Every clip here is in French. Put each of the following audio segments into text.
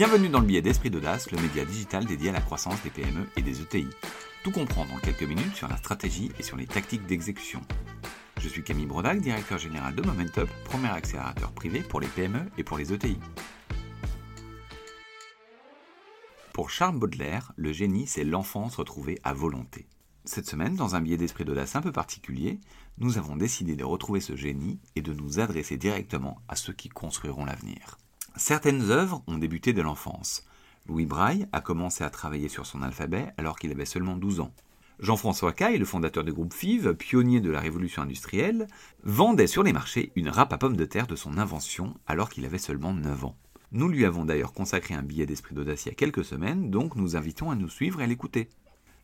Bienvenue dans le billet d'Esprit d'Audace, le média digital dédié à la croissance des PME et des ETI. Tout comprendre en quelques minutes sur la stratégie et sur les tactiques d'exécution. Je suis Camille Brodac, directeur général de Momentup, premier accélérateur privé pour les PME et pour les ETI. Pour Charles Baudelaire, le génie, c'est l'enfance retrouvée à volonté. Cette semaine, dans un billet d'esprit d'audace un peu particulier, nous avons décidé de retrouver ce génie et de nous adresser directement à ceux qui construiront l'avenir. Certaines œuvres ont débuté dès l'enfance. Louis Braille a commencé à travailler sur son alphabet alors qu'il avait seulement 12 ans. Jean-François Caille, le fondateur du groupe FIV, pionnier de la révolution industrielle, vendait sur les marchés une râpe à pommes de terre de son invention alors qu'il avait seulement 9 ans. Nous lui avons d'ailleurs consacré un billet d'esprit d'audace il y a quelques semaines, donc nous invitons à nous suivre et à l'écouter.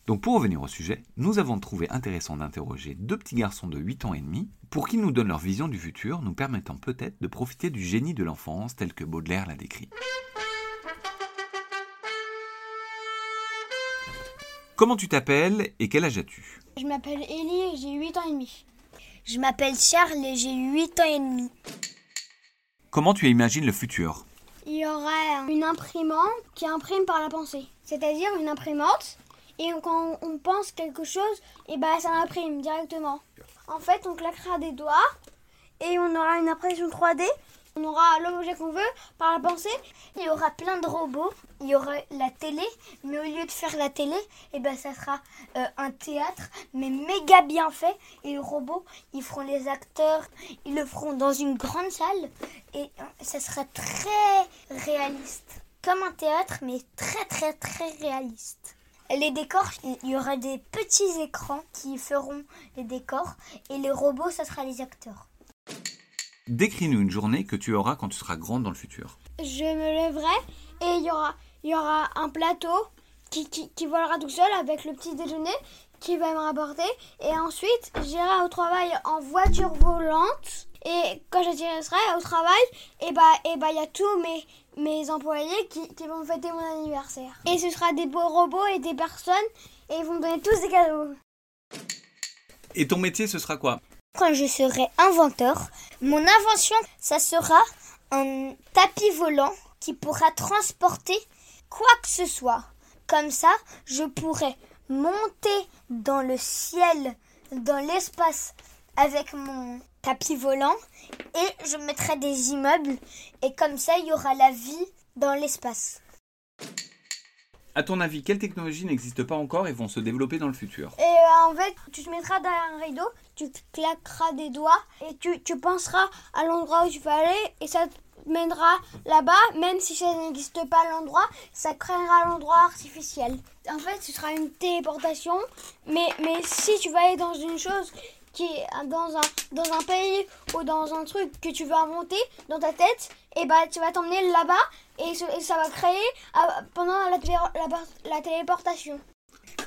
Donc pour revenir au sujet, nous avons trouvé intéressant d'interroger deux petits garçons de 8 ans et demi pour qu'ils nous donnent leur vision du futur, nous permettant peut-être de profiter du génie de l'enfance tel que Baudelaire l'a décrit. Comment tu t'appelles et quel âge as-tu? Je m'appelle Ellie et j'ai 8 ans et demi. Je m'appelle Charles et j'ai 8 ans et demi. Comment tu imagines le futur? Il y aurait une imprimante qui imprime par la pensée. C'est-à-dire une imprimante et quand on pense quelque chose, et ben ça imprime directement. En fait, on claquera des doigts et on aura une impression 3D. On aura l'objet qu'on veut par la pensée. Il y aura plein de robots. Il y aura la télé, mais au lieu de faire la télé, et ben ça sera euh, un théâtre, mais méga bien fait. Et les robots, ils feront les acteurs, ils le feront dans une grande salle et euh, ça sera très réaliste, comme un théâtre, mais très très très réaliste. Les décors, il y aura des petits écrans qui feront les décors et les robots, ça sera les acteurs. Décris-nous une journée que tu auras quand tu seras grande dans le futur. Je me lèverai et il y aura, il y aura un plateau qui, qui, volera tout seul avec le petit déjeuner qui va me rapporter. Et ensuite, j'irai au travail en voiture volante. Et quand j'atterrirai au travail, et bah, et bah, il y a tous mes, mes employés qui, qui, vont fêter mon anniversaire. Et ce sera des beaux robots et des personnes, et ils vont donner tous des cadeaux. Et ton métier, ce sera quoi? Quand je serai inventeur, mon invention, ça sera un tapis volant qui pourra transporter quoi que ce soit. Comme ça, je pourrai monter dans le ciel, dans l'espace avec mon tapis volant et je mettrai des immeubles et comme ça il y aura la vie dans l'espace. À ton avis, quelles technologies n'existent pas encore et vont se développer dans le futur? Et euh, en fait, tu te mettras derrière un rideau, tu claqueras des doigts et tu, tu penseras à l'endroit où tu veux aller et ça te mènera là-bas, même si ça n'existe pas l'endroit, ça créera l'endroit artificiel. En fait, ce sera une téléportation, mais, mais si tu vas aller dans une chose qui est dans un, dans un pays ou dans un truc que tu veux inventer dans ta tête, et bah tu vas t'emmener là-bas et, ça va créer euh, pendant la, la, téléportation.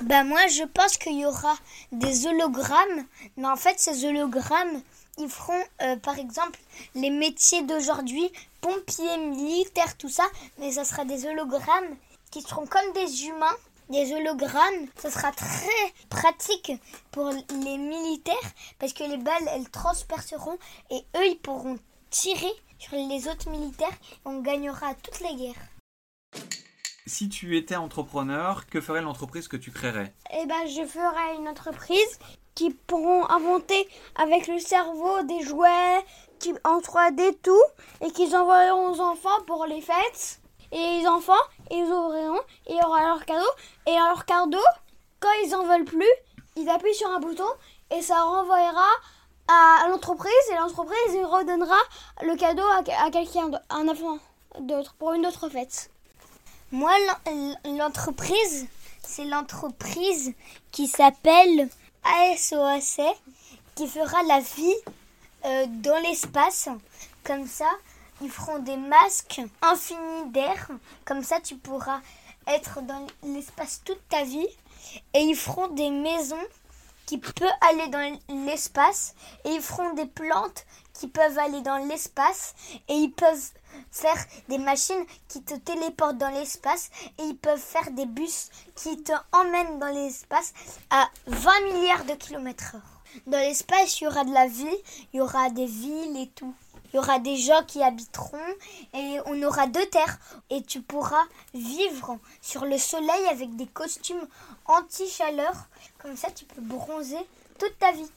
Bah moi je pense qu'il y aura des hologrammes, mais en fait ces hologrammes ils feront euh, par exemple les métiers d'aujourd'hui, pompiers, militaires, tout ça, mais ça sera des hologrammes qui seront comme des humains des hologrammes, ce sera très pratique pour les militaires parce que les balles, elles transperceront et eux, ils pourront tirer sur les autres militaires et on gagnera toutes les guerres. Si tu étais entrepreneur, que ferait l'entreprise que tu créerais? Eh ben, je ferais une entreprise qui pourront inventer avec le cerveau des jouets qui, en 3D tout et qu'ils envoieront aux enfants pour les fêtes et les enfants, ils ouvriront, et il aura leur cadeau. Et leur cadeau, quand ils en veulent plus, ils appuient sur un bouton et ça renvoyera à l'entreprise et l'entreprise redonnera le cadeau à, quelqu'un, un enfant d'autre, pour une autre fête. Moi, l'entreprise, c'est l'entreprise qui s'appelle ASOAC, qui fera la vie euh, dans l'espace. Comme ça, ils feront des masques infinis d'air. Comme ça, tu pourras être dans l'espace toute ta vie. Et ils feront des maisons qui peuvent aller dans l'espace. Et ils feront des plantes qui peuvent aller dans l'espace. Et ils peuvent faire des machines qui te téléportent dans l'espace. Et ils peuvent faire des bus qui te emmènent dans l'espace à 20 milliards de kilomètres heure. Dans l'espace, il y aura de la vie, il y aura des villes et tout. Il y aura des gens qui habiteront et on aura deux terres. Et tu pourras vivre sur le soleil avec des costumes anti-chaleur. Comme ça, tu peux bronzer toute ta vie.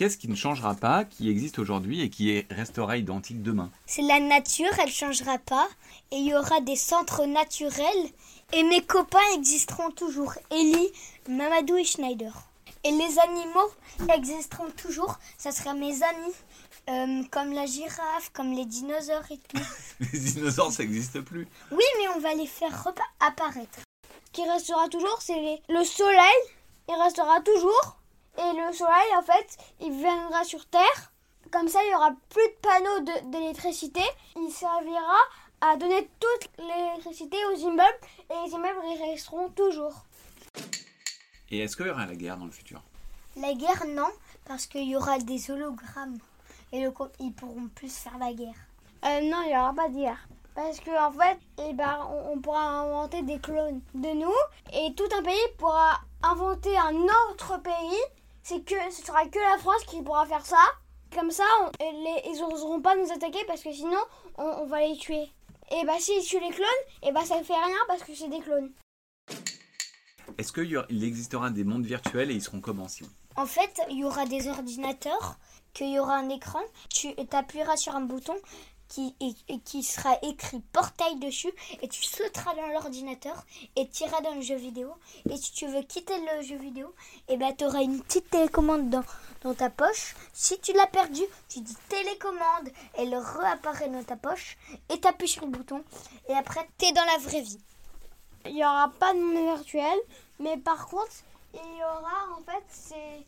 Qu'est-ce qui ne changera pas, qui existe aujourd'hui et qui restera identique demain? C'est la nature, elle ne changera pas. Et il y aura des centres naturels. Et mes copains existeront toujours. Ellie, Mamadou et Schneider. Et les animaux existeront toujours. Ça sera mes amis. Euh, comme la girafe, comme les dinosaures et tout. les dinosaures, ça n'existe plus. Oui, mais on va les faire apparaître. Ce qui restera toujours, c'est le soleil. Il restera toujours. Et le soleil, en fait, il viendra sur Terre. Comme ça, il y aura plus de panneaux d'électricité. Il servira à donner toute l'électricité aux immeubles. Et les immeubles, ils resteront toujours. Et est-ce qu'il y aura la guerre dans le futur? La guerre, non, parce qu'il y aura des hologrammes. Et le, ils pourront plus faire la guerre. Euh, non, il n'y aura pas de guerre. Parce qu'en en fait, eh ben, on, pourra inventer des clones de nous. Et tout un pays pourra inventer un autre pays. C'est que ce sera que la France qui pourra faire ça. Comme ça, les, ils n'oseront pas nous attaquer parce que sinon, on, va les tuer. Et bah, s'ils tuent les clones, et bah, ça ne fait rien parce que c'est des clones. Est-ce qu'il existera des mondes virtuels et ils seront comme anciens En fait, il y aura des ordinateurs, qu'il y aura un écran, tu appuieras sur un bouton qui, qui sera écrit portail dessus et tu sauteras dans l'ordinateur et tu iras dans le jeu vidéo. Et si tu veux quitter le jeu vidéo, et eh ben tu auras une petite télécommande dans, dans ta poche. Si tu l'as perdu, tu dis télécommande, elle réapparaît dans ta poche et tu appuies sur le bouton. Et après, tu es dans la vraie vie. Il n'y aura pas de monde virtuel, mais par contre, il y aura en fait, c'est,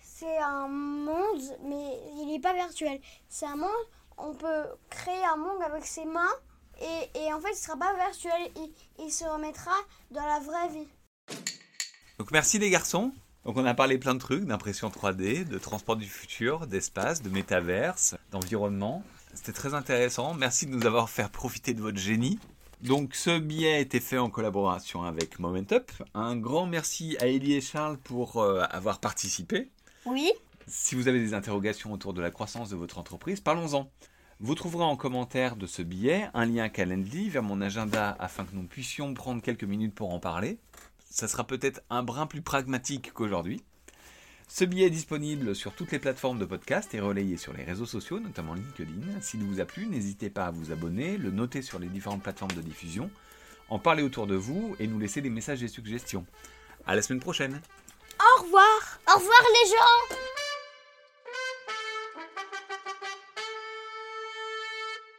c'est un monde, mais il n'est pas virtuel. C'est un monde, on peut créer un monde avec ses mains, et, et en fait, il ne sera pas virtuel, il, il se remettra dans la vraie vie. Donc merci les garçons. Donc on a parlé plein de trucs, d'impression 3D, de transport du futur, d'espace, de métaverse, d'environnement. C'était très intéressant. Merci de nous avoir fait profiter de votre génie. Donc ce billet a été fait en collaboration avec Momentup. Un grand merci à Elie et Charles pour euh, avoir participé. Oui. Si vous avez des interrogations autour de la croissance de votre entreprise, parlons-en. Vous trouverez en commentaire de ce billet un lien Calendly vers mon agenda afin que nous puissions prendre quelques minutes pour en parler. Ça sera peut-être un brin plus pragmatique qu'aujourd'hui. Ce billet est disponible sur toutes les plateformes de podcast et relayé sur les réseaux sociaux, notamment LinkedIn. S'il vous a plu, n'hésitez pas à vous abonner, le noter sur les différentes plateformes de diffusion, en parler autour de vous et nous laisser des messages et suggestions. À la semaine prochaine. Au revoir. Au revoir les gens.